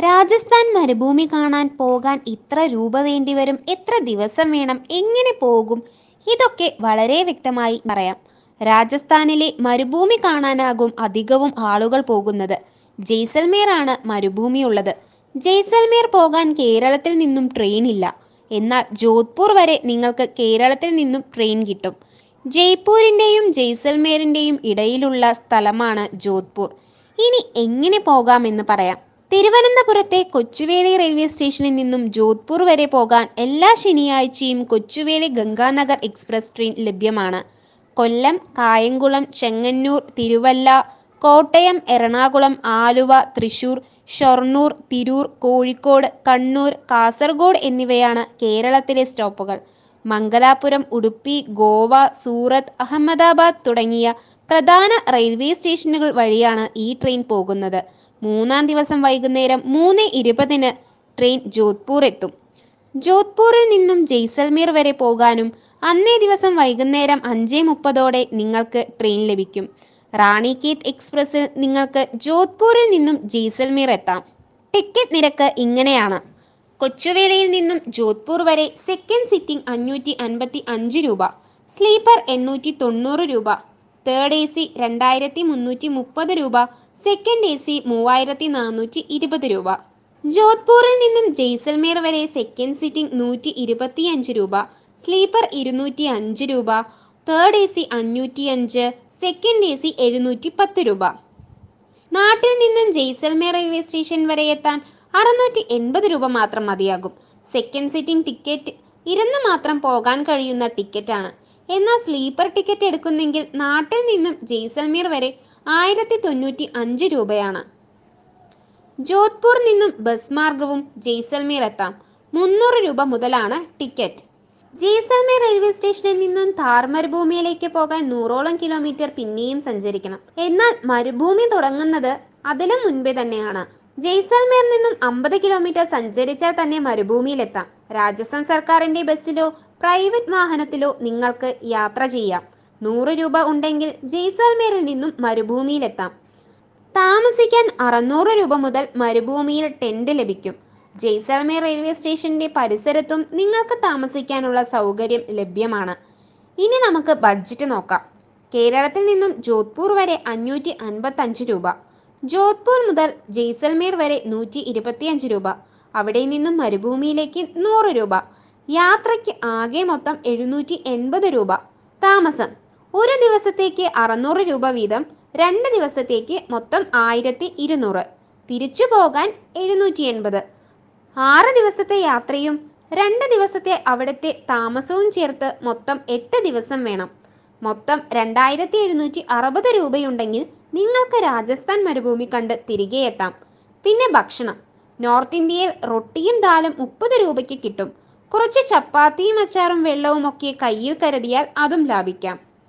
രാജസ്ഥാൻ മരുഭൂമി കാണാൻ പോകാൻ ഇത്ര രൂപ വേണ്ടിവരും എത്ര ദിവസം വേണം എങ്ങനെ പോകും? ഇതൊക്കെ വളരെ വ്യക്തമായി പറയാം. രാജസ്ഥാനിലെ മരുഭൂമി കാണാനാകും അധികവും ആളുകൾ പോകുന്നത്. ജയ്സൽമേർ ആണ് മരുഭൂമി ഉള്ളത് ജയ്സൽമേർ പോകാൻ കേരളത്തിൽ നിന്നും ട്രെയിൻ ഇല്ല. എന്നാൽ ജോധ്പൂർ വരെ നിങ്ങൾക്ക് കേരളത്തിൽ നിന്നും ട്രെയിൻ കിട്ടും. ജയ്പൂരിന്റെയും ജയ്സൽമേറിന്റെയും ഇടയിലുള്ള സ്ഥലമാണ് ജോധ്പൂർ. ഇനി എങ്ങനെ പോകാമെന്ന് പറയാം. തിരുവനന്തപുരത്തെ കൊച്ചുവേളി റെയിൽവേ സ്റ്റേഷനിൽ നിന്നും ജോധ്പൂർ വരെ പോകാൻ എല്ലാ ശനിയാഴ്ചയും കൊച്ചുവേളി ഗംഗാനഗർ എക്സ്പ്രസ് ട്രെയിൻ ലഭ്യമാണ്. കൊല്ലം കായംകുളം ചെങ്ങന്നൂർ തിരുവല്ല കോട്ടയം എറണാകുളം ആലുവ തൃശൂർ ഷൊർണൂർ തിരൂർ കോഴിക്കോട് കണ്ണൂർ കാസർഗോഡ് എന്നിവയാണ് കേരളത്തിലെ സ്റ്റോപ്പുകൾ. മംഗലാപുരം ഉടുപ്പി ഗോവ സൂറത്ത് അഹമ്മദാബാദ് തുടങ്ങിയ പ്രധാന റെയിൽവേ സ്റ്റേഷനുകൾ വഴിയാണ് ഈ ട്രെയിൻ പോകുന്നത്. മൂന്നാം ദിവസം വൈകുന്നേരം മൂന്ന് ഇരുപതിന് ട്രെയിൻ ജോധ്പൂർ എത്തും ജോധ്പൂരിൽ നിന്നും ജയ്സൽമീർ വരെ പോകാനും അന്നേ ദിവസം വൈകുന്നേരം അഞ്ചേ മുപ്പതോടെ നിങ്ങൾക്ക് ട്രെയിൻ ലഭിക്കും. റാണി റാണിക്കേത് എക്സ്പ്രസ്സിൽ നിങ്ങൾക്ക് ജോധ്പൂരിൽ നിന്നും ജയ്സൽമീർ എത്താം. ടിക്കറ്റ് നിരക്ക് ഇങ്ങനെയാണ്. കൊച്ചുവേളയിൽ നിന്നും ജോധ്പൂർ വരെ സെക്കൻഡ് സിറ്റിംഗ് അഞ്ഞൂറ്റി അൻപത്തി അഞ്ച് രൂപ സ്ലീപ്പർ എണ്ണൂറ്റി തൊണ്ണൂറ് രൂപ തേർഡ് എ സി രണ്ടായിരത്തി മുന്നൂറ്റി മുപ്പത് രൂപ സെക്കൻഡ് എ സി മൂവായിരത്തി നാനൂറ്റി ഇരുപത് രൂപ. ജോധ്പൂരിൽ നിന്നും ജയ്സൽമേർ വരെ സെക്കൻഡ് സിറ്റിംഗ് നൂറ്റി ഇരുപത്തി അഞ്ച് രൂപ. സ്ലീപ്പർ ഇരുന്നൂറ്റി അഞ്ച് രൂപ. തേർഡ് എ സി അഞ്ഞൂറ്റി അഞ്ച് സെക്കൻഡ് എ സി എഴുന്നൂറ്റി പത്ത് രൂപ. നാട്ടിൽ നിന്നും ജയ്സൽമേർ റെയിൽവേ സ്റ്റേഷൻ വരെ എത്താൻ അറുന്നൂറ്റി എൺപത് രൂപ മാത്രം മതിയാകും. സെക്കൻഡ് സിറ്റിംഗ് ടിക്കറ്റ് ഇരുന്ന് മാത്രം പോകാൻ കഴിയുന്ന ടിക്കറ്റാണ്. എന്നാൽ സ്ലീപ്പർ ടിക്കറ്റ് എടുക്കുന്നെങ്കിൽ നാട്ടിൽ നിന്നും ജയ്സൽമീർ വരെ ആയിരത്തി തൊണ്ണൂറ്റി അഞ്ച് രൂപയാണ്. ജോധ്പൂർ നിന്നും ബസ് മാർഗവും ജയ്സൽമീർ എത്താം. മുന്നൂറ് രൂപ മുതലാണ് ടിക്കറ്റ് ജയ്സൽമീർ റെയിൽവേ സ്റ്റേഷനിൽ നിന്നും താർ മരുഭൂമിയിലേക്ക് പോകാൻ നൂറോളം കിലോമീറ്റർ പിന്നെയും സഞ്ചരിക്കണം. എന്നാൽ മരുഭൂമി തുടങ്ങുന്നത് അതിലും മുൻപേ തന്നെയാണ്. ജയ്സൽമീർ നിന്നും അമ്പത് കിലോമീറ്റർ സഞ്ചരിച്ചാൽ തന്നെ മരുഭൂമിയിലെത്താം. രാജസ്ഥാൻ സർക്കാരിന്റെ ബസ്സിലോ പ്രൈവറ്റ് വാഹനത്തിലോ നിങ്ങൾക്ക് യാത്ര ചെയ്യാം. നൂറ് രൂപ ഉണ്ടെങ്കിൽ ജയ്സാൽമേറിൽ നിന്നും മരുഭൂമിയിലെത്താം. താമസിക്കാൻ അറുന്നൂറ് രൂപ മുതൽ മരുഭൂമിയിൽ ടെന്റ് ലഭിക്കും. ജയ്സാൽമേർ റെയിൽവേ സ്റ്റേഷന്റെ പരിസരത്തും നിങ്ങൾക്ക് താമസിക്കാനുള്ള സൗകര്യം ലഭ്യമാണ്. ഇനി നമുക്ക് ബഡ്ജറ്റ് നോക്കാം. കേരളത്തിൽ നിന്നും ജോധ്പൂർ വരെ അഞ്ഞൂറ്റി അൻപത്തഞ്ച് രൂപ. ജോധ്പൂർ മുതൽ ജയ്സൽമേർ വരെ നൂറ്റി ഇരുപത്തിയഞ്ച് രൂപ. അവിടെ നിന്നും മരുഭൂമിയിലേക്ക് നൂറ് രൂപ. യാത്രയ്ക്ക് ആകെ മൊത്തം എഴുന്നൂറ്റി എൺപത് രൂപ. താമസം. ഒരു ദിവസത്തേക്ക് അറുന്നൂറ് രൂപ വീതം രണ്ട് ദിവസത്തേക്ക് മൊത്തം ആയിരത്തി ഇരുന്നൂറ് തിരിച്ചു പോകാൻ എഴുന്നൂറ്റി എൺപത് ആറ് ദിവസത്തെ യാത്രയും രണ്ട് ദിവസത്തെ അവിടുത്തെ താമസവും ചേർത്ത് മൊത്തം എട്ട് ദിവസം വേണം. മൊത്തം രണ്ടായിരത്തി എഴുന്നൂറ്റി അറുപത് രൂപയുണ്ടെങ്കിൽ നിങ്ങൾക്ക് രാജസ്ഥാൻ മരുഭൂമി കണ്ട് തിരികെ എത്താം. പിന്നെ ഭക്ഷണം. നോർത്ത് ഇന്ത്യയിൽ റൊട്ടിയും ദാലും മുപ്പത് രൂപയ്ക്ക് കിട്ടും. കുറച്ച് ചപ്പാത്തിയും അച്ചാറും വെള്ളവും ഒക്കെ കയ്യിൽ കരുതിയാൽ അതും ലാഭിക്കാം.